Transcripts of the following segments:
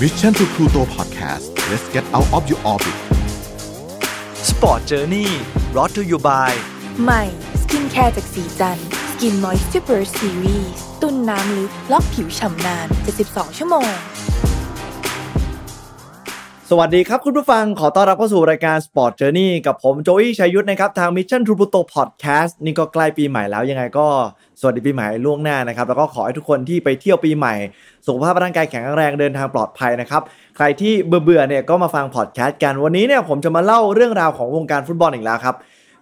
Mission To The Moon Podcast let's get out of your orbit Sport Journey brought to you by ใหม่ skincare จากสีจัน Skin Moisture Series ตุนน้ำลึกล็อกผิวฉ่ำนาน 72 ชั่วโมง สวัสดีครับ คุณผู้ฟังขอต้อนรับเข้าสู่รายการ Sport Journey กับผมโจอี้ชัยยุทธนะครับ ทาง Mission to Pluto Podcast นี่ก็ใกล้ปีใหม่แล้วยังไงก็ สวัสดีปีใหม่ล่วงหน้านะครับ แล้วก็ขอให้ทุกคนที่ไปเที่ยวปีใหม่ สุขภาพร่างกายแข็งแรงเดินทางปลอดภัยนะครับ ใครที่เบื่อๆเนี่ยก็มาฟังพอดแคสต์กันวันนี้เนี่ยผมจะมาเล่าเรื่องราวของวงการฟุตบอลอีกแล้วครับ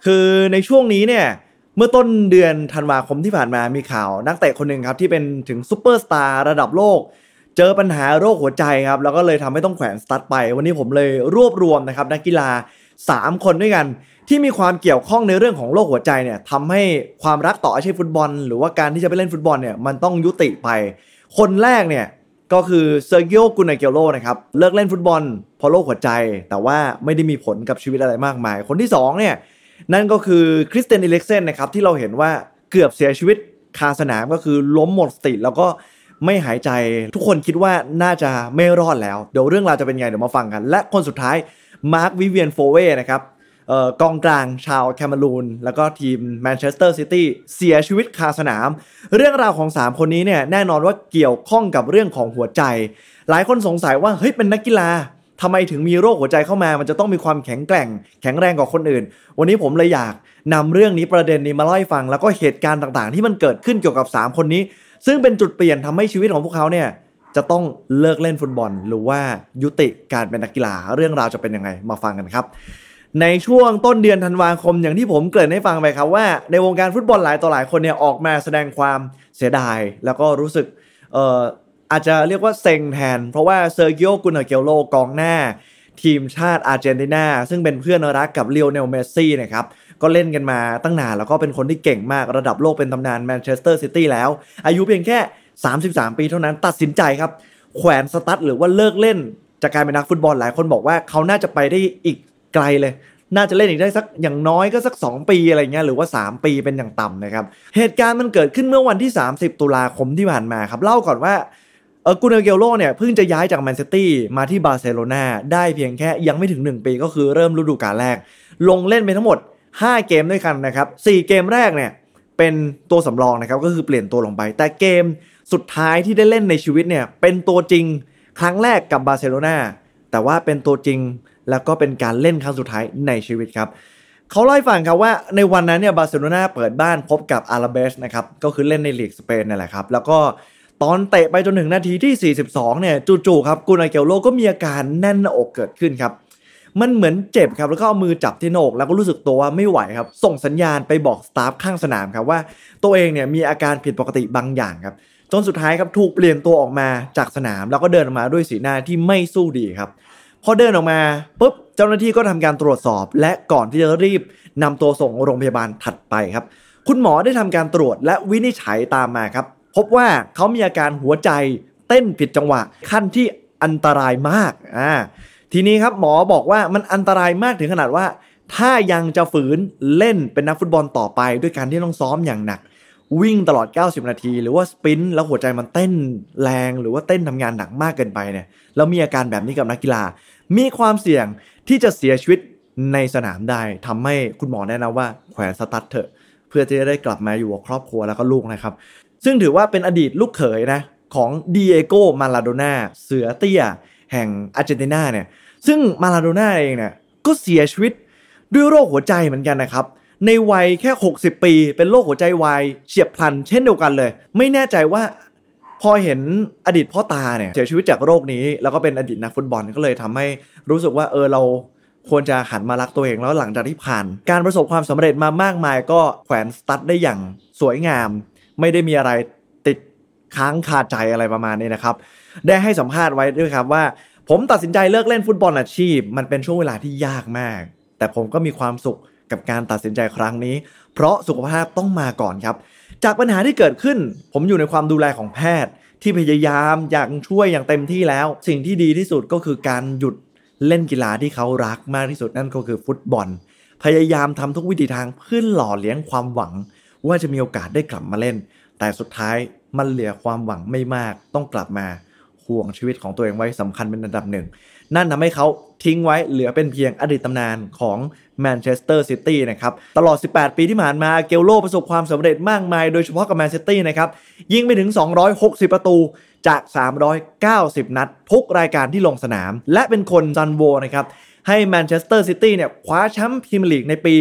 คือในช่วงนี้เนี่ยเมื่อต้นเดือนธันวาคมที่ผ่านมามีข่าว นักเตะคนหนึ่งครับที่เป็นถึงซูเปอร์สตาร์ระดับโลก เจอปัญหาโรคหัวใจครับ แล้วก็เลยทำให้ต้องแขวนสตั๊ดไป วันนี้ผมเลยรวบรวมนะครับนักกีฬา 3 คนด้วยกัน ที่มีความเกี่ยวข้องในเรื่องของโรคหัวใจเนี่ยทำให้ความรักต่ออาชีพฟุตบอล หรือว่าการที่จะไปเล่นฟุตบอลเนี่ยมันต้องยุติไป คนแรกเนี่ยก็คือเซร์คิโอกุน อเกวโรนะครับเลิกเล่นฟุตบอลเพราะโรคหัวใจ แต่ว่าไม่ได้มีผลกับชีวิตอะไรมากมาย คนที่สองเนี่ยนั่นก็คือคริสเตียน อีริคเซนนะครับที่เราเห็นว่าเกือบเสียชีวิตคาสนามก็คือล้มหมดสติแล้วก็ ไม่หายใจ ทุกคนคิดว่าน่าจะไม่รอดแล้ว เดี๋ยวเรื่องราวจะเป็นไงเดี๋ยวมาฟังกัน และคนสุดท้ายมาร์ควิเวียนโฟเอนะครับออกองกลางชาวแคนารูน แล้วก็ทีมแมนเชสเตอร์ซิตี้เสียชีวิตคาสนาม เรื่องราวของ 3 คนนี้เนี่ยแน่นอนว่าเกี่ยวข้องกับเรื่องของหัวใจ หลายคนสงสัยว่าเฮ้ยเป็นนักกีฬาทำไมถึงมีโรคหัวใจเข้ามา มันจะต้องมีความแข็งแกร่ง แข็งแรงกว่าคนอื่น วันนี้ผมเลยอยากนำเรื่องนี้ประเด็นนี้มาเล่าให้ฟัง แล้วก็เหตุการณ์ต่างๆ ที่มันเกิดขึ้นเกี่ยวกับ 3 คนนี้ ซึ่งเป็นจุดเปลี่ยนทำให้ชีวิตของพวกเขาเนี่ยจะต้องเลิกเล่นฟุตบอล หรือว่ายุติการเป็นนักกีฬาเรื่องราวจะเป็นยังไงมาฟังกันครับ ในช่วงต้นเดือนธันวาคมอย่างที่ผมเกริ่นให้ฟังไปครับว่า ในวงการฟุตบอลหลายต่อหลายคนเนี่ยออกมาแสดงความเสียดาย แล้วก็รู้สึกเอ่ออาจจะเรียกว่าเซ็งแทน เพราะว่าเซร์คิโอกุน อเกวโรกองหน้า ทีมชาติอาร์เจนตินาซึ่งเป็นเพื่อนรักกับลิโอเนลเมสซี่นะครับ ก็เล่นกันมาตั้งนานแล้วก็เป็นคนที่เก่งมากระดับโลกเป็นตำนานแมนเชสเตอร์ซิตี้แล้ว อายุเพียงแค่ 33 ปีเท่านั้นตัดสินใจครับ แขวนสตั๊ดหรือว่าเลิกเล่นจากการเป็นนักฟุตบอลหลายคนบอกว่าเขาน่าจะไปได้อีกไกลเลย น่าจะเล่นอีกได้สักอย่างน้อยก็สัก 2 ปีอะไรเงี้ยหรือว่า 3 ปีเป็นอย่างต่ำนะครับ เหตุการณ์มันเกิดขึ้นเมื่อวันที่ 30 ตุลาคมที่ผ่านมาครับเล่าก่อนว่าเออกูเนเกโลเนี่ยเพิ่งจะย้ายจากแมนซิตี้มาที่บาร์เซโลนาได้เพียงแค่ยังไม่ถึง 1 ปีก็คือเริ่มฤดูกาลแรก ลงเล่นไปทั้งหมด 5 เกมด้วยกันนะครับ4เกมแรกเนี่ยเป็นตัวสำรองนะครับก็คือเปลี่ยนตัวลงไป แต่เกมสุดท้ายที่ได้เล่นในชีวิตเนี่ยเป็นตัวจริงครั้งแรกกับบาร์เซโลนาแต่ว่าเป็นตัวจริงแล้วก็เป็นการเล่นครั้งสุดท้ายในชีวิตครับเขาเล่าให้ฟังครับว่าในวันนั้นเนี่ยบาร์เซโลนาเปิดบ้านพบกับอลาเบสนะครับก็คือเล่นในลีกสเปนนั่นแหละครับแล้วก็ตอนเตะไปจนถึงนาทีที่ 42 เนี่ยจู่ๆครับกูนาเกลโลก็มีอาการแน่นหน้าอกเกิดขึ้นครับ มันเหมือนเจ็บครับแล้วก็เอามือจับที่หนกแล้วก็รู้สึกตัวว่าไม่ไหวครับ ส่งสัญญาณไปบอกสตาฟข้างสนามครับว่า ตัวเองเนี่ยมีอาการผิดปกติบางอย่างครับจนสุดท้ายครับถูกเปลี่ยนตัวออกมาจากสนาม แล้วก็เดินออกมาด้วยสีหน้าที่ไม่สู้ดีครับพอเดินออกมาปุ๊บเจ้าหน้าที่ก็ทำการตรวจสอบ และก่อนที่จะรีบนำตัวส่งโรงพยาบาลถัดไปครับ คุณหมอได้ทำการตรวจและวินิจฉัยตามมาครับ พบว่าเขามีอาการหัวใจเต้นผิดจังหวะขั้นที่อันตรายมากอ่า ทีนี้ครับหมอบอกว่ามันอันตรายมากถึงขนาดว่า ถ้ายังจะฝืนเล่นเป็นนักฟุตบอลต่อไป ด้วยการที่ต้องซ้อมอย่างหนัก วิ่งตลอด 90 นาที หรือว่าสปรินต์แล้วหัวใจมันเต้นแรงหรือว่าเต้นทำงานหนักมากเกินไปเนี่ยแล้วมีอาการแบบนี้กับนักกีฬา มีความเสี่ยงที่จะเสียชีวิตในสนามได้ทำให้คุณหมอแนะนำว่าแขวนสตั๊ดเถอะ เพื่อจะได้กลับมาอยู่กับครอบครัวแล้วก็ลูกนะครับ ซึ่งถือว่าเป็นอดีตลูกเขยนะของดีเอโกมาลาโดนาเสือเตี้ย แห่งอาร์เจนตินาเนี่ยซึ่งมาลาโดน่าเองเนี่ยก็เสียชีวิตด้วยโรคหัวใจเหมือนกันนะครับ ในวัยแค่ 60 ปีเป็นโรคหัวใจวายเฉียบพลันเช่นเดียวกันเลย ไม่แน่ใจว่าพอเห็นอดีตพ่อตาเนี่ยเสียชีวิตจากโรคนี้ แล้วก็เป็นอดีตนักฟุตบอลก็เลยทำให้รู้สึกว่าเออเราควรจะหันมารักตัวเองแล้วหลังจากที่ผ่าน การประสบความสำเร็จมามากมายก็แขวนสตั๊ดได้อย่างสวยงาม ไม่ได้มีอะไรติดค้างคาใจอะไรประมาณนี้นะครับ ได้ให้สัมภาษณ์ไว้ด้วยครับว่า ผมตัดสินใจเลิกเล่นฟุตบอลอาชีพ มันเป็นช่วงเวลาที่ยากมาก แต่ผมก็มีความสุขกับการตัดสินใจครั้งนี้ เพราะสุขภาพต้องมาก่อนครับ จากปัญหาที่เกิดขึ้น ผมอยู่ในความดูแลของแพทย์ ที่พยายามอยากช่วยอย่างเต็มที่แล้ว สิ่งที่ดีที่สุดก็คือการหยุดเล่นกีฬาที่เขารักมากที่สุดนั่นก็คือฟุตบอล พยายามทำทุกวิถีทางเพื่อหล่อเลี้ยงความหวัง ว่าจะมีโอกาสได้กลับมาเล่น แต่สุดท้ายมันเหลือความหวังไม่มากต้องกลับมา ห่วงชีวิตของตัวเองไว้สำคัญเป็นอันดับหนึ่ง นั่นทำให้เขาทิ้งไว้เหลือเป็นเพียงอดีตตำนานของแมนเชสเตอร์ซิตี้นะครับ ตลอด 18 ปีที่ผ่านมาอเกวโรประสบความสำเร็จมากมาย โดยเฉพาะกับแมนซิตี้นะครับ ยิงไปถึง 260 ประตูจาก 390 นัด ทุกรายการที่ลงสนาม และเป็นคนซัลโวนะครับให้แมนเชสเตอร์ซิตี้เนี่ยคว้าแชมป์พรีเมียร์ลีกในปี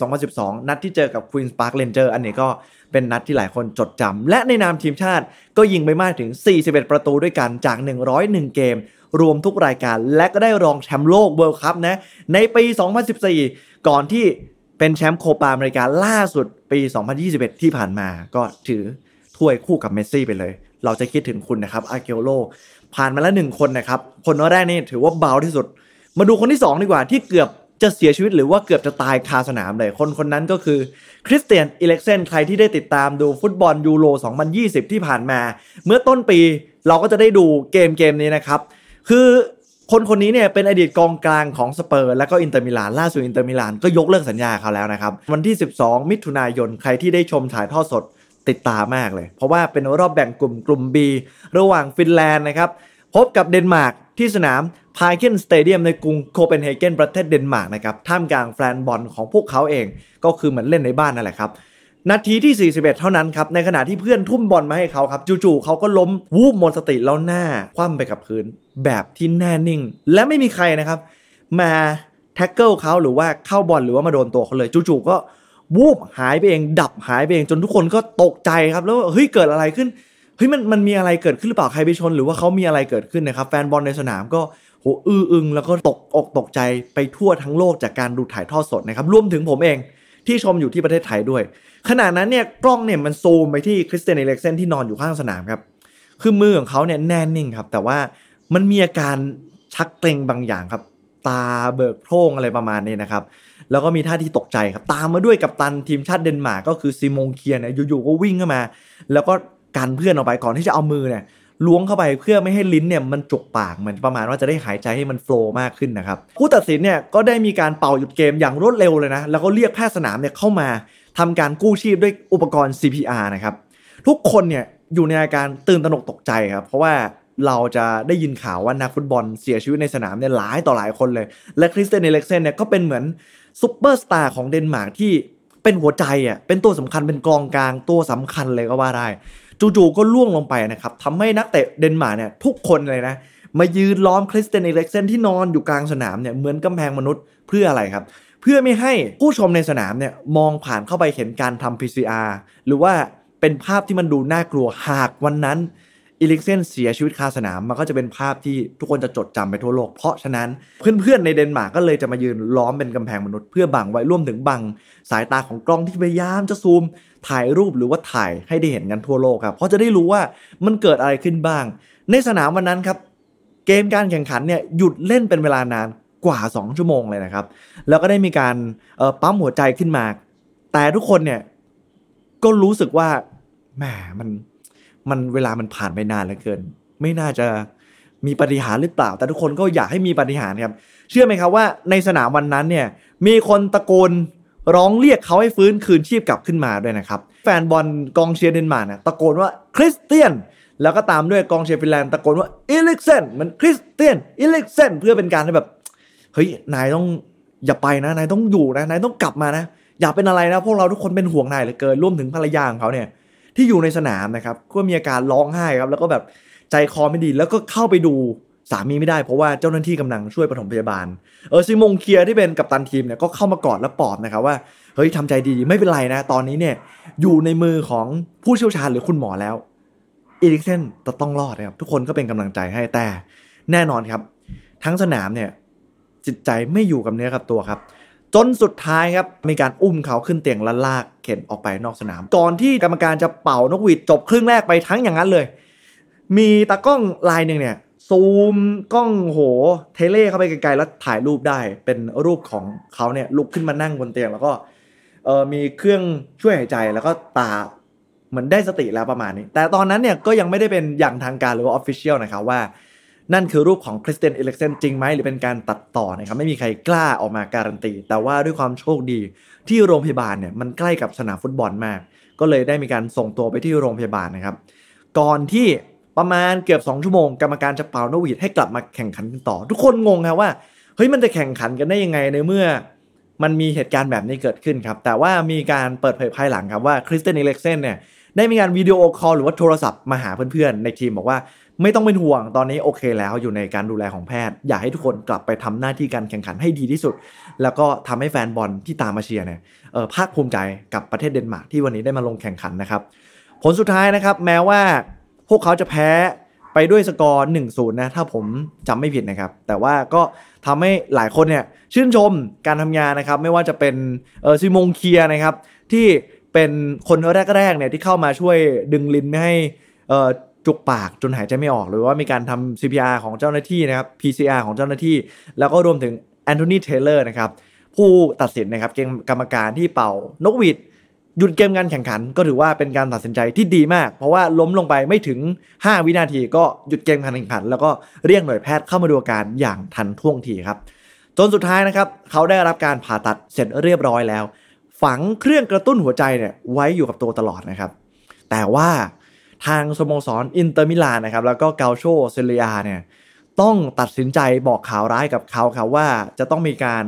2011-2012 นัดที่เจอกับควีนส์พาร์คเรนเจอร์อันนี้ก็ เป็นนัดที่หลายคนจดจำและในนามทีมชาติก็ยิงไปมากถึง 41 ประตูด้วยกันจาก 101 เกม รวมทุกรายการ และก็ได้รองแชมป์โลก World Cup นะ ในปี 2014 ก่อนที่เป็นแชมป์โคปาอเมริกาล่าสุดปี 2021 ที่ผ่านมา ก็ถือถ้วยคู่กับเมสซี่ไปเลย เราจะคิดถึงคุณนะครับอาเกวโร่ผ่านมาแล้วหนึ่งคนนะครับ คนแรกนี่ถือว่าเบาที่สุด มาดูคนที่ 2 ดีกว่าที่เกือบ จะเสียชีวิตหรือว่าเกือบจะตายคาสนามเลย คนคนนั้นก็คือคริสเตียนเอริกเซนใครที่ได้ติดตามดูฟุตบอลยูโร 2020 ที่ผ่านมา เมื่อต้นปีเราก็จะได้ดูเกมเกมนี้นะครับ คือคนคนนี้เนี่ยเป็นอดีตกองกลางของสเปอร์สแล้วก็อินเตอร์มิลานล่าสุดอินเตอร์มิลานก็ยกเลิกสัญญาเขาแล้วนะครับ วันที่ 12 มิถุนายนใครที่ได้ชมถ่ายทอดสดติดตามมากเลย เพราะว่าเป็นรอบแบ่งกลุ่มกลุ่ม B ระหว่างฟินแลนด์นะครับพบกับเดนมาร์ก ที่สนามพา r เ e นสเตเดียมในกรุงโคเปนเฮเกนประเทศเดนมาร์กนะครับท่ามกลางแฟนบอลของพวกเขาเอง ก็คือเหมือนเล่นในบ้านนั่นแหละครับนาทีที่ 41 เท่านั้นครับ ในขณะที่เพื่อนทุ่มบอลมาให้เขาครับ จู่ๆเขาก็ล้มวูบหมดสติแล้วหน้า คว่ำไปกับพื้น แบบที่แน่นิ่ง และไม่มีใครนะครับ มา tackle เขาหรือว่าเข้าบอลหรือว่ามาโดนตัวเขาเลยจู่ๆก็วูบหายไปเอง ดับหายไปเองจนทุกคนก็ตกใจครับ แล้วเฮ้ยเกิดอะไรขึ้น เฮ้ยมันมันมีอะไรเกิดขึ้นหรือเปล่าใครไปชน หรือว่าเขามีอะไรเกิดขึ้นนะครับแฟนบอลในสนามก็โหอื้ออึงแล้วก็ตกอกตกใจไปทั่วทั้งโลกจากการดูถ่ายทอดสดนะครับรวมถึงผมเองที่ชมอยู่ที่ประเทศไทยด้วย ขณะนั้นเนี่ยกล้องเนี่ยมันซูมไปที่คริสเตียนเอริกเซนที่นอนอยู่ข้างสนามครับคือมือของเขาเนี่ยแน่นิ่งครับ แต่ว่ามันมีอาการชักเกร็งบางอย่างครับ ตาเบิกโพร่งอะไรประมาณนี้นะครับ แล้วก็มีท่าที่ตกใจครับ ตามมาด้วยกับตันทีมชาติเดนมาร์กก็คือซิมงเคียเนี่ยอยู่ๆก็วิ่งเข้ามา แล้วก็ กันเพื่อนออกไปก่อนที่จะเอามือเนี่ยล้วงเข้าไปเพื่อไม่ให้ลิ้นเนี่ยมันจุกปากเหมือนประมาณว่าจะได้หายใจให้มันโฟล์มากขึ้นนะครับผู้ตัดสินเนี่ยก็ได้มีการเป่าหยุดเกมอย่างรวดเร็วเลยนะแล้วก็เรียกแพทย์สนามเนี่ยเข้ามาทำการกู้ชีพด้วยอุปกรณ์ CPR นะครับทุกคนเนี่ยอยู่ในอาการตื่นตระหนกตกใจครับเพราะว่าเราจะได้ยินข่าวว่านักฟุตบอลเสียชีวิตในสนามเนี่ยหลายต่อหลายคนเลย และคริสเตียนเอริกเซนเนี่ยก็เป็นเหมือนซุปเปอร์สตาร์ของเดนมาร์กที่เป็นหัวใจอะเป็นตัวสำคัญเป็นกองกลางตัวสำคัญเลยก็ว่าได้ จู่ๆก็ร่วงลงไปนะครับทำให้นักเตะเดนมาร์กเนี่ยทุกคนเลยนะมายืนล้อมคริสเตียนเอริกเซนที่นอนอยู่กลางสนามเนี่ยเหมือนกำแพงมนุษย์เพื่ออะไรครับ เพื่อไม่ให้ผู้ชมในสนามเนี่ยมองผ่านเข้าไปเห็นการทำ PCR หรือว่าเป็นภาพที่มันดูน่ากลัวหากวันนั้น อีลิกเซนเสียชีวิตคาสนามมันก็จะเป็นภาพที่ทุกคนจะจดจำไปทั่วโลก เพราะฉะนั้นเพื่อนๆในเดนมาร์กก็เลยจะมายืนล้อมเป็นกำแพงมนุษย์เพื่อบังไว้ร่วมถึงบัง สายตาของกล้องที่พยายามจะซูม ถ่ายรูปหรือว่าถ่ายให้ได้เห็นกันทั่วโลกครับเพราะจะได้รู้ว่ามันเกิดอะไรขึ้นบ้าง ในสนามวันนั้นครับเกมการแข่งขันเนี่ยหยุดเล่นเป็นเวลานานกว่า 2 ชั่วโมงเลยนะครับ แล้วก็ได้มีการปั๊มหัวใจขึ้นมา แต่ทุกคนเนี่ยก็รู้สึกว่าแหมมัน มันเวลามันผ่านไปนานเหลือเกิน ไม่น่าจะมีปาฏิหาริย์หรือเปล่า แต่ทุกคนก็อยากให้มีปาฏิหาริย์ครับ เชื่อไหมครับว่าในสนามวันนั้นเนี่ยมีคนตะโกนร้องเรียกเขาให้ฟื้นคืนชีพกลับขึ้นมาด้วยนะครับ แฟนบอลกองเชียร์เดนมาร์กตะโกนว่าคริสเตียน แล้วก็ตามด้วยกองเชียร์ฟินแลนด์ตะโกนว่าเอริกเซนมันคริสเตียนเอริกเซนเพื่อเป็นการให้แบบเฮ้ยนายต้องอย่าไปนะนายต้องอยู่นะนายต้องกลับมานะ อย่าเป็นอะไรนะ พวกเราทุกคนเป็นห่วงนายเหลือเกินร่วมถึงภรรยาของเขาเนี่ย ที่อยู่ในสนามนะครับก็มีอาการร้องไห้ครับแล้วก็แบบใจคอไม่ดีแล้วก็เข้าไปดูสามีไม่ได้เพราะว่าเจ้าหน้าที่กำลังช่วยปฐมพยาบาลเออซิมงเคียที่เป็นกัปตันทีมเนี่ยก็เข้ามากอดและปลอบนะครับว่าเฮ้ยทำใจดีไม่เป็นไรนะ ตอนนี้เนี่ยอยู่ในมือของผู้เชี่ยวชาญหรือคุณหมอแล้วอีริกเซนจะต้องรอดนะครับทุกคนก็เป็นกำลังใจให้แต่แน่นอนครับ ทั้งสนามเนี่ยจิตใจไม่อยู่กับเนื้อกับตัวครับ จนสุดท้ายครับมีการอุ้มเขาขึ้นเตียงและลากเข็นออกไปนอกสนาม ก่อนที่กรรมการจะเป่านกหวีดจบครึ่งแรกไปทั้งอย่างนั้นเลย มีตากล้องลายหนึ่งเนี่ยซูมกล้องโหเทเล่เข้าไปไกลๆแล้วถ่ายรูปได้เป็นรูปของเขาเนี่ยลุกขึ้นมานั่งบนเตียงแล้วก็เออมีเครื่องช่วยหายใจแล้วก็ตาเหมือนได้สติแล้วประมาณนี้ แต่ตอนนั้นเนี่ยก็ยังไม่ได้เป็นอย่างทางการหรือว่าออฟฟิเชียลนะครับว่า นั่นคือรูปของคริสเตียนเอเล็กเซนจริงไหมหรือเป็นการตัดต่อนะครับไม่มีใครกล้าออกมาการันตี แต่ว่าด้วยความโชคดีที่โรงพยาบาลเนี่ยมันใกล้กับสนามฟุตบอลมาก ก็เลยได้มีการส่งตัวไปที่โรงพยาบาลนะครับ ก่อนที่ประมาณเกือบ 2 ชั่วโมงกรรมการจะเป่านกหวีดให้กลับมาแข่งขันกันต่อ ทุกคนงงครับว่าเฮ้ยมันจะแข่งขันกันได้ยังไงในเมื่อ มันมีเหตุการณ์แบบนี้เกิดขึ้นครับแต่ว่ามีการเปิดเผยภายหลังครับว่าคริสเตนเอเล็กเซนเนี่ยได้มีการ video call หรือว่าโทรศัพท์มาหาเพื่อนๆในทีมบอกว่า ไม่ต้องเป็นห่วงตอนนี้โอเคแล้วอยู่ในการดูแลของแพทย์ อยากให้ทุกคนกลับไปทำหน้าที่การแข่งขันให้ดีที่สุด แล้วก็ทำให้แฟนบอลที่ตามมาเชียร์เนี่ยภาคภูมิใจกับประเทศเดนมาร์กที่วันนี้ได้มาลงแข่งขันนะครับ ผลสุดท้ายนะครับ แม้ว่าพวกเขาจะแพ้ไปด้วยสกอร์1-0นะถ้าผมจำไม่ผิดนะครับ แต่ว่าก็ทำให้หลายคนเนี่ยชื่นชมการทำงานนะครับ ไม่ว่าจะเป็นเออซิมงเคียร์นะครับที่เป็นคนแรกๆเนี่ยที่เข้ามาช่วยดึงลิ้นไม่ให้เออ จุกปากจนหายใจไม่ออก หรือว่ามีการทำ CPR ของเจ้าหน้าที่นะครับ PCR ของเจ้าหน้าที่ แล้วก็รวมถึงแอนโทนีเทย์เลอร์นะครับผู้ตัดสินนะครับเกมกรรมการที่เป่านกหวีดหยุดเกมการแข่งขันก็ถือว่าเป็นการตัดสินใจที่ดีมาก เพราะว่าล้มลงไปไม่ถึง 5 วินาทีก็หยุดเกมการแข่งขัน แล้วก็เรียกหน่วยแพทย์เข้ามาดูอาการอย่างทันท่วงทีครับจนสุดท้ายนะครับเขาได้รับการผ่าตัดเสร็จเรียบร้อยแล้ว ฝังเครื่องกระตุ้นหัวใจเนี่ยไว้อยู่กับตัวตลอดนะครับ แต่ว่า ทางสโมสรอินเตอร์มิลานนะครับแล้วก็กัลโช่เซเรียอาเนี่ยต้องตัดสินใจบอกข่าวร้ายกับเขาครับว่าจะต้องมีการ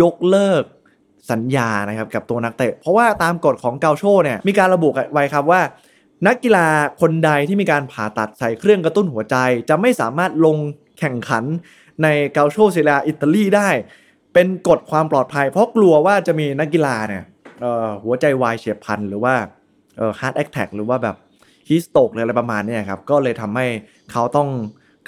ยกเลิกสัญญานะครับกับตัวนักเตะ เพราะว่าตามกฎของกัลโช่เนี่ยมีการระบุไว้ครับว่า นักกีฬาคนใดที่มีการผ่าตัดใส่เครื่องกระตุ้นหัวใจ จะไม่สามารถลงแข่งขันในกัลโช่เซเรียอาอิตาลีได้ เป็นกฎความปลอดภัย เพราะกลัวว่าจะมีนักกีฬาเนี่ยหัวใจวายเฉียบพลันหรือว่า heart attack หรือว่าแบบ heat stroke อะไรประมาณนี้ครับ ก็เลยทำให้เขาต้อง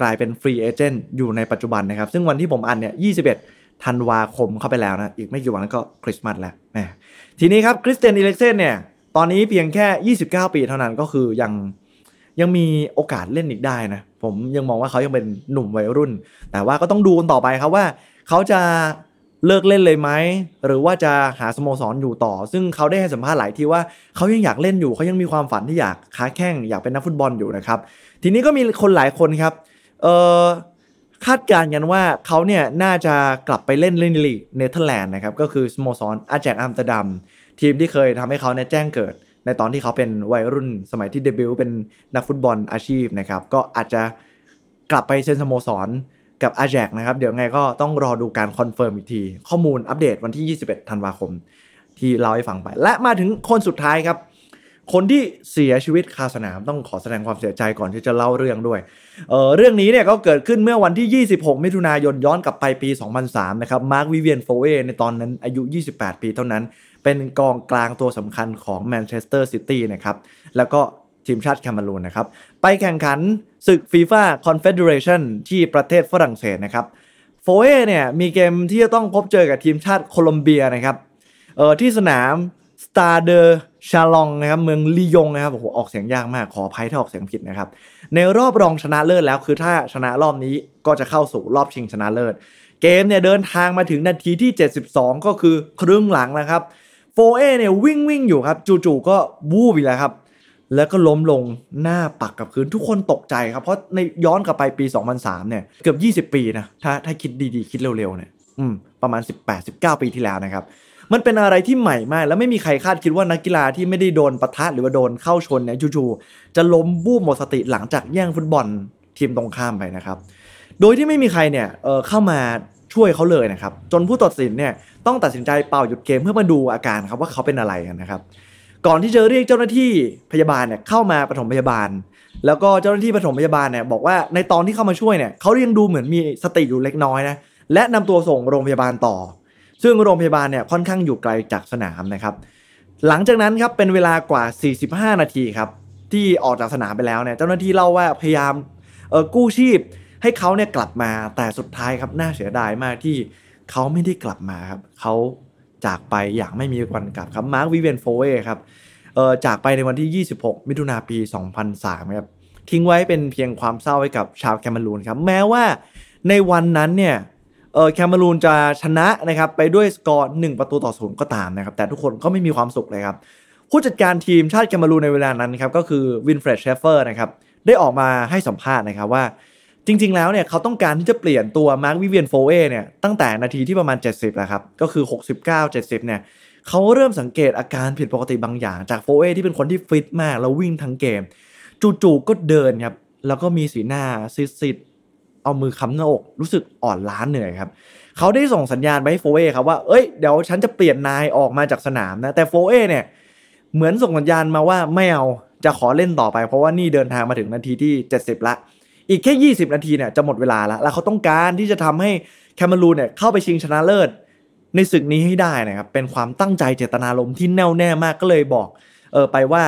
กลายเป็น free agent อยู่ในปัจจุบันนะครับ ซึ่งวันที่ผมอัดเนี่ย21 ธันวาคมเข้าไปแล้วนะ อีกไม่กี่วันก็คริสต์มาสแล้วนะทีนี้ครับคริสเตียนเอริกเซนเนี่ย ตอนนี้เพียงแค่ 29 ปีเท่านั้นก็คือยังยังมีโอกาสเล่นอีกได้นะ ผมยังมองว่าเขายังเป็นหนุ่มวัยรุ่น แต่ว่าก็ต้องดูกันต่อไปครับว่าเขาจะ เลิกเล่นเลยไหมหรือว่าจะหาสโมสรอยู่ต่อ ซึ่งเขาได้ให้สัมภาษณ์หลายที่ว่าเขายังอยากเล่นอยู่เขายังมีความฝันที่อยากค้าแข่งอยากเป็นนักฟุตบอลอยู่นะครับ ทีนี้ก็มีคนหลายคนครับเอ่อคาดการณ์กันว่าเขาเนี่ยน่าจะกลับไปเล่นเล่นลีกเนเธอร์แลนด์นะครับก็คือสโมสรอาแจ็กซ์อัมสเตอร์ดัมทีมที่เคยทำให้เขาเนี่ยแจ้งเกิด ในตอนที่เขาเป็นวัยรุ่นสมัยที่เดบิวต์เป็นนักฟุตบอลอาชีพนะครับก็อาจจะกลับไปเซ็นสโมสร กับอาแจ็กซ์นะครับ เดี๋ยวไงก็ต้องรอดูการ confirm อีกที ข้อมูลอัปเดตวันที่ 21 ธันวาคม ที่เราให้ฟังไป และมาถึงคนสุดท้ายครับ คนที่เสียชีวิตคาสนามต้องขอแสดงความเสียใจก่อนที่จะเล่าเรื่องด้วยเรื่องนี้เนี่ยก็เกิดขึ้นเมื่อวันที่ 26 มิถุนายนย้อนกลับไปปี 2003 นะครับมาร์ควิเวียนโฟเอในตอนนั้นอายุ 28 ปีเท่านั้น เป็นกองกลางตัวสำคัญของแมนเชสเตอร์ซิตี้นะครับแล้วก็ ทีมชาติแคมารูนนะครับ ไปแข่งขันศึกฟีฟ่าคอนเฟเดเรชันที่ประเทศฝรั่งเศสนะครับโฟเอเนี่ยมีเกมที่จะต้องพบเจอกับทีมชาติโคลอมเบียนะครับเออที่สนามสตาดเดอแชร์ลองนะครับเมืองลียงนะครับโอ้โหออกเสียงยากมากขออภัยถ้าออกเสียงผิดนะครับ ในรอบรองชนะเลิศแล้วคือถ้าชนะรอบนี้ก็จะเข้าสู่รอบชิงชนะเลิศ เกมเนี่ยเดินทางมาถึงนาทีที่ 72 ก็คือครึ่งหลังนะครับโฟเอเนี่ยวิ่งวิ่งอยู่ครับจู่ๆก็วูบอีกแล้วครับ แล้วก็ล้มลงหน้าปักกับพื้นทุกคนตกใจครับ เพราะในย้อนกลับไปปี 2003 เนี่ย เกือบ 20 ปีนะ ถ้าถ้าคิดดีๆ คิดเร็วๆเนี่ยอืมประมาณ 18-19 ปีที่แล้วนะครับมันเป็นอะไรที่ใหม่มาก แล้วไม่มีใครคาดคิดว่านักกีฬาที่ไม่ได้โดนปะทะหรือว่าโดนเข้าชนเนี่ยจู่ๆจะล้มบูบหมดสติหลังจากแย่งฟุตบอลทีมตรงข้ามไปนะครับ โดยที่ไม่มีใครเนี่ยเเข้ามาช่วยเขาเลยนะครับ จนผู้ตัดสินเนี่ยต้องตัดสินใจเป่าหยุดเกมเพื่อมาดูอาการครับว่าเขาเป็นอะไรกันนะครับ ก่อนที่จะเรียกเจ้าหน้าที่พยาบาลเนี่ยเข้ามาปฐมพยาบาล แล้วก็เจ้าหน้าที่ปฐมพยาบาลเนี่ยบอกว่าในตอนที่เข้ามาช่วยเนี่ยเขายังดูเหมือนมีสติอยู่เล็กน้อยนะและนำตัวส่งโรงพยาบาลต่อ ซึ่งโรงพยาบาลเนี่ยค่อนข้างอยู่ไกลจากสนามนะครับหลังจากนั้นครับเป็นเวลากว่า 45 นาทีครับที่ออกจากสนามไปแล้วเนี่ยเจ้าหน้าที่เล่าว่าพยายามเออกู้ชีพให้เขาเนี่ยกลับมาแต่สุดท้ายครับน่าเสียดายมากที่เขาไม่ได้กลับมาครับเขา จากไปอย่างไม่มีวันกลับครับมาร์ควิเวนโฟเวครับจากไปในวันที่ 26 มิถุนาปี 2003ครับทิ้งไว้เป็นเพียงความเศร้าไว้กับชาวแคนารูนครับแม้ว่าในวันนั้นเนี่ยแคนารูนจะชนะนะครับไปด้วยสกอร์ 1 ประตูต่อศูนย์ก็ตามนะครับแต่ทุกคนก็ไม่มีความสุขเลยครับผู้จัดการทีมชาติแคมารูนในเวลานั้นครับก็คือวินเฟรดเชฟเฟอร์นะครับได้ออกมาให้สัมภาษณ์นะครับว่า จริง ๆ แล้วเนี่ยเขาต้องการที่จะเปลี่ยนตัวมาร์ควิเวียนโฟเอเนี่ยตั้งแต่นาทีที่ประมาณ 70แล้วครับก็คือ 69 70เนี่ยเขาเริ่มสังเกตอาการผิดปกติบางอย่าง จากโฟเอที่เป็นคนที่ฟิตมากแล้ววิ่งทั้งเกม จู่ๆก็เดินครับแล้วก็มีสีหน้าซีดๆเอามือกุมหน้าอกรู้สึกอ่อนล้าเหนื่อยครับเขาได้ส่งสัญญาณไปให้โฟเอครับว่าเอ้ยเดี๋ยวฉันจะเปลี่ยนนายออกมาจากสนามนะแต่โฟเอเนี่ยเหมือนส่งสัญญาณมาว่าไม่เอาจะขอเล่นต่อไป เพราะว่านี่เดินทางมาถึงนาทีที่ 70ละ อีกแค่ 20 นาทีเนี่ยจะหมดเวลาแล้ว แล้วเขาต้องการที่จะทำให้แคมารูนเนี่ยเข้าไปชิงชนะเลิศ ในศึกนี้ให้ได้นะครับ เป็นความตั้งใจเจตนารมณ์ที่แน่วแน่มากก็เลยบอกเออไปว่า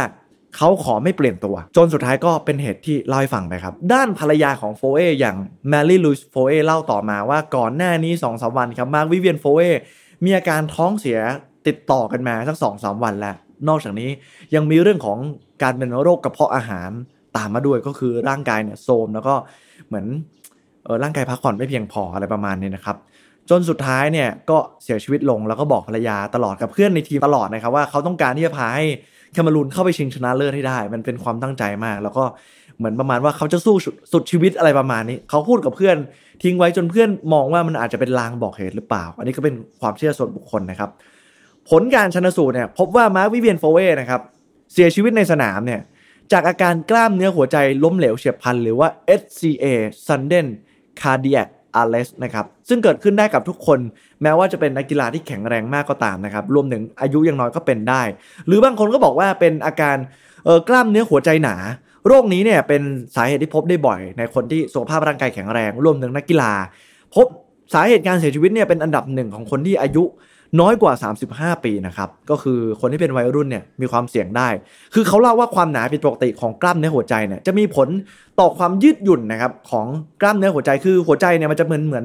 เขาขอไม่เปลี่ยนตัว จนสุดท้ายก็เป็นเหตุที่เล่าให้ฟังไปครับ ด้านภรรยาของโฟเออย่างแมรี่ลูสโฟเอเล่าต่อมาว่าก่อนหน้านี้2อสวันครับมาร์ควิเวียนโฟเอมีอาการท้องเสียติดต่อกันมาสักสองสามวันแล้ว นอกจากนี้ยังมีเรื่องของการเป็นโรคกระเพาะอาหาร ตามมาด้วยก็คือร่างกายเนี่ยโทรมแล้วก็เหมือนเออร่างกายพักผ่อนไม่เพียงพออะไรประมาณนี้นะครับจนสุดท้ายเนี่ยก็เสียชีวิตลงแล้วก็บอกภรรยาตลอดกับเพื่อนในทีมตลอดนะครับว่าเขาต้องการที่จะพาให้แคมารูนเข้าไปชิงชนะเลิศให้ได้ มันเป็นความตั้งใจมาก แล้วก็เหมือนประมาณว่าเขาจะสู้สุดชีวิตอะไรประมาณนี้ เขาพูดกับเพื่อนทิ้งไว้จนเพื่อนมองว่ามันอาจจะเป็นลางบอกเหตุหรือเปล่า อันนี้ก็เป็นความเชื่อส่วนบุคคลนะครับ ผลการชนสูตรเนี่ยพบว่ามาร์ควิเวียนโฟเวนะครับเสียชีวิตในสนามเนี่ย จากอาการกล้ามเนื้อหัวใจล้มเหลวเฉียบพลันหรือว่า SCA sudden cardiac arrest นะครับซึ่งเกิดขึ้นได้กับทุกคน แม้ว่าจะเป็นนักกีฬาที่แข็งแรงมากก็ตามนะครับรวมถึงอายุยังน้อยก็เป็นได้ หรือบางคนก็บอกว่าเป็นอาการกล้ามเนื้อหัวใจหนาโรคนี้เนี่ยเป็นสาเหตุที่พบได้บ่อย ในคนที่สุขภาพร่างกายแข็งแรง รวมถึงนักกีฬา พบสาเหตุการเสียชีวิตเนี่ยเป็นอันดับหนึ่งของคนที่อายุ น้อยกว่า 35 ปีนะครับ ก็คือคนที่เป็นวัยรุ่นเนี่ยมีความเสี่ยงได้ คือเขาเล่าว่าความหนาผิดปกติของกล้ามเนื้อหัวใจเนี่ยจะมีผลต่อความยืดหยุ่นนะครับของกล้ามเนื้อหัวใจ คือหัวใจเนี่ยมันจะเหมือนเหมือน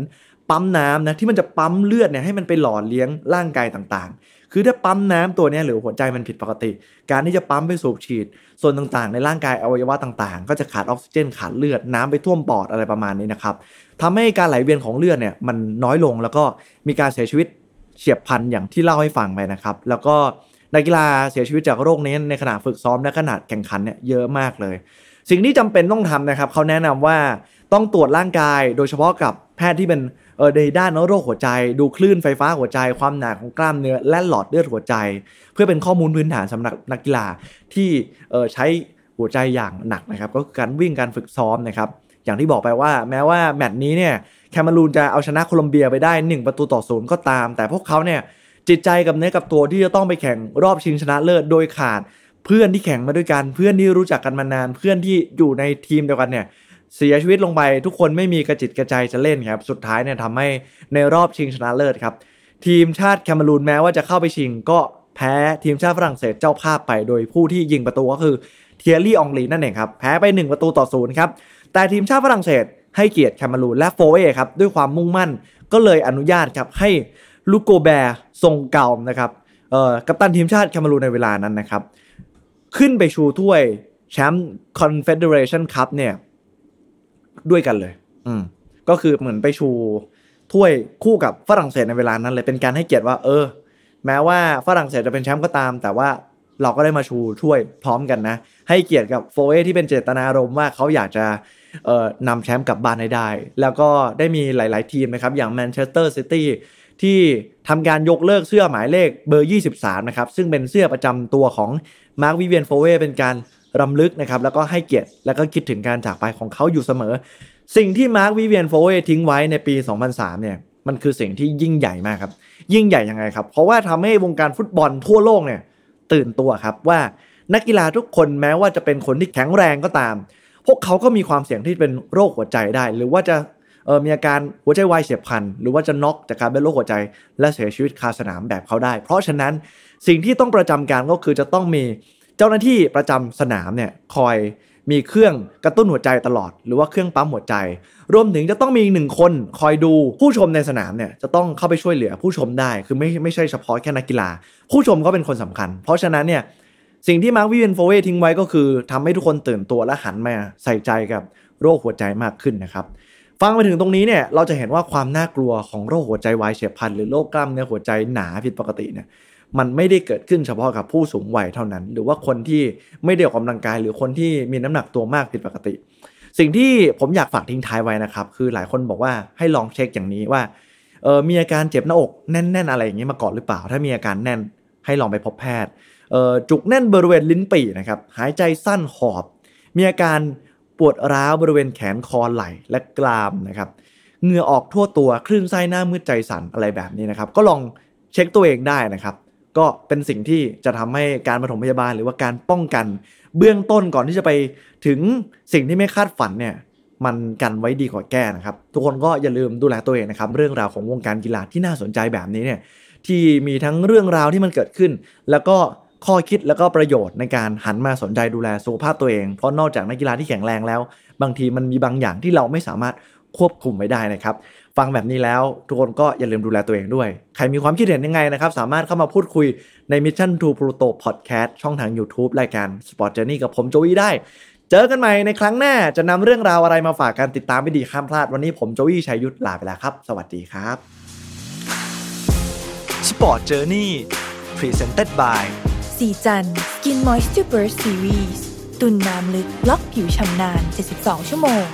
ปั๊มน้ำนะที่มันจะปั๊มเลือดเนี่ยให้มันไปหล่อเลี้ยงร่างกายต่างๆ คือถ้าปั๊มน้ำตัวนี้หรือหัวใจมันผิดปกติ การที่จะปั๊มไปสูบฉีด ส่วนต่างๆ ในร่างกายอวัยวะต่างๆ ก็จะขาดออกซิเจนขาดเลือดน้ำไปท่วมปอดอะไรประมาณนี้นะครับทำให้การไหลเวียนของเลือดเนี่ยมันน้อยลงแล้วก็มีการเสียชีวิต เฉียบพลันอย่างที่เล่าให้ฟังไปนะครับ แล้วก็นักกีฬาเสียชีวิตจากโรคนี้ในขณะฝึกซ้อมและขนาดแข่งขันเนี่ยเยอะมากเลย สิ่งที่จำเป็นต้องทำนะครับเขาแนะนำว่าต้องตรวจร่างกายโดยเฉพาะกับแพทย์ที่เป็นเออในด้านโรคหัวใจ ดูคลื่นไฟฟ้าหัวใจ ความหนาของกล้ามเนื้อและหลอดเลือดหัวใจ เพื่อเป็นข้อมูลพื้นฐานสำหรับนักกีฬาที่เออใช้หัวใจอย่างหนักนะครับ ก็คือการวิ่งการฝึกซ้อมนะครับ อย่างที่บอกไปว่า แม้ว่าแมตช์นี้เนี่ย แคมารูนจะเอาชนะโคลอมเบียไปได้ 1 ประตูต่อศูนย์ก็ตาม แต่พวกเขาเนี่ยจิตใจกับเนื้อกับตัวที่จะต้องไปแข่งรอบชิงชนะเลิศโดยขาดเพื่อนที่แข่งมาด้วยกันเพื่อนที่รู้จักกันมานาน เพื่อนที่อยู่ในทีมเดียวกันเนี่ยเสียชีวิตลงไปทุกคนไม่มีกระจิตกระใจจะเล่นครับสุดท้ายเนี่ยทำให้ในรอบชิงชนะเลิศครับทีมชาติแคมารูนแม้ว่าจะเข้าไปชิงก็แพ้ทีมชาติฝรั่งเศสเจ้าภาพไปโดยผู้ที่ยิงประตูก็คือเทียรี่อองรีนั่นเองครับแพ้ไป 1 ประตูต่อศูนย์ครับแต่ทีมชาติฝรั่งเศส ให้เกียรติแคมารูนและโฟเอครับด้วยความมุ่งมั่นก็เลยอนุญาตครับให้ริโกแบร์ซองเก่านะครับกัปตันทีมชาติแคมารูนในเวลานั้นนะครับ ขึ้นไปชูถ้วยแชมป์คอนเฟเดเรชันคัพเนี่ยด้วยกันเลย อืมก็คือเหมือนไปชูถ้วยคู่กับฝรั่งเศสในเวลานั้นเลยเป็นการให้เกียรติว่า เออ แม้ว่าฝรั่งเศสจะเป็นแชมป์ก็ตาม แต่ว่าเราก็ได้มาชูถ้วยพร้อมกันนะ ให้เกียรติกับโฟเอที่เป็นเจตนารมณ์ว่าเขาอยากจะ นำแชมป์กลับบ้านให้ได้ แล้วก็ได้มีหลาย ๆ ทีมนะครับ อย่างแมนเชสเตอร์ซิตี้ที่ทำการยกเลิกเสื้อหมายเลขเบอร์ 23 นะครับ ซึ่งเป็นเสื้อประจำตัวของมาร์ควิเวียนโฟเอเป็นการรำลึกนะครับ แล้วก็ให้เกียรติ แล้วก็คิดถึงการจากไปของเขาอยู่เสมอ สิ่งที่มาร์ควิเวียนโฟเวทิ้งไว้ในปี 2003 เนี่ย มันคือสิ่งที่ยิ่งใหญ่มากครับ ยิ่งใหญ่ยังไงครับ เพราะว่าทำให้วงการฟุตบอลทั่วโลกเนี่ยตื่นตัวครับว่านักกีฬาทุกคนแม้ว่าจะเป็นคนที่แข็งแรงก็ตาม วกเขาก็มีความเสี่ยงที่เป็นโรคหัวใจได้ หรือว่าจะมีอาการหัวใจวายเฉียบพลัน หรือว่าจะน็อกจากการเป็นโรคหัวใจ และเสียชีวิตคาสนามแบบเขาได้ เพราะฉะนั้นสิ่งที่ต้องประจำการก็คือจะต้องมีเจ้าหน้าที่ประจำสนามเนี่ยคอยมีเครื่องกระตุ้นหัวใจตลอด หรือว่าเครื่องปั๊มหัวใจ รวมถึงจะต้องมีหนึ่งคนคอยดูผู้ชมในสนามเนี่ยจะต้องเข้าไปช่วยเหลือผู้ชมได้ คือไม่ไม่ใช่เฉพาะแค่นักกีฬา ผู้ชมก็เป็นคนสำคัญ เพราะฉะนั้นเนี่ย สิ่งที่มาร์ควิเวนโฟเวทิ้งไว้ก็คือทำให้ทุกคนตื่นตัวและหันมาใส่ใจกับโรคหัวใจมากขึ้นนะครับ ฟังไปถึงตรงนี้เนี่ยเราจะเห็นว่าความน่ากลัวของโรคหัวใจวายเฉียบพลันหรือโรคกล้ามเนื้อหัวใจหนาผิดปกติเนี่ยมันไม่ได้เกิดขึ้นเฉพาะกับผู้สูงวัยเท่านั้น หรือว่าคนที่ไม่ได้ออกกำลังกาย หรือคนที่มีน้ำหนักตัวมากผิดปกติ สิ่งที่ผมอยากฝากทิ้งท้ายไว้นะครับ คือหลายคนบอกว่าให้ลองเช็คอย่างนี้ว่าเออมีอาการเจ็บหน้าอกแน่น ๆ อะไรอย่างนี้มาก่อนหรือเปล่า ถ้ามีอาการแน่นให้ลองไปพบแพทย์ จุกแน่นบริเวณลิ้นปี่นะครับหายใจสั้นหอบ มีอาการปวดร้าวบริเวณแขนคอไหล่และกรามนะครับเหงื่อออกทั่วตัวคลื่นไส้หน้ามืดใจสั่นอะไรแบบนี้นะครับ ก็ลองเช็คตัวเองได้นะครับ ก็เป็นสิ่งที่จะทำให้การปฐมพยาบาลหรือว่าการป้องกัน เบื้องต้นก่อนที่จะไปถึงสิ่งที่ไม่คาดฝันเนี่ยมันกันไว้ดีกว่าแก้นะครับ ทุกคนก็อย่าลืมดูแลตัวเองนะครับ เรื่องราวของวงการกีฬาที่น่าสนใจแบบนี้เนี่ยที่มีทั้งเรื่องราวที่มันเกิดขึ้น แล้วก็ ข้อคิดแล้วก็ประโยชน์ในการหันมาสนใจดูแลสุขภาพตัวเอง เพราะนอกจากนักกีฬาที่แข็งแรงแล้ว บางทีมันมีบางอย่างที่เราไม่สามารถควบคุมไว้ได้นะครับ ฟังแบบนี้แล้วทุกคนก็อย่าลืมดูแลตัวเองด้วย ใครมีความคิดเห็นยังไงนะครับ สามารถเข้ามาพูดคุยใน Mission to Pluto Podcast ช่องทาง YouTube รายการ Sport Journey กับผมโจวี่ได้ เจอกันใหม่ในครั้งหน้าจะนำเรื่องราวอะไรมาฝากกันติดตามไม่ดีข้ามพลาดวันนี้ผมโจวี่ชัยยุทธลาไปแล้วครับ สวัสดีครับ Sport Journey Presented by ศรีจันทร์ Skin Moisture Burst Seriesตุ่นน้ำลึกล็อกผิวชำนาน 72 ชั่วโมง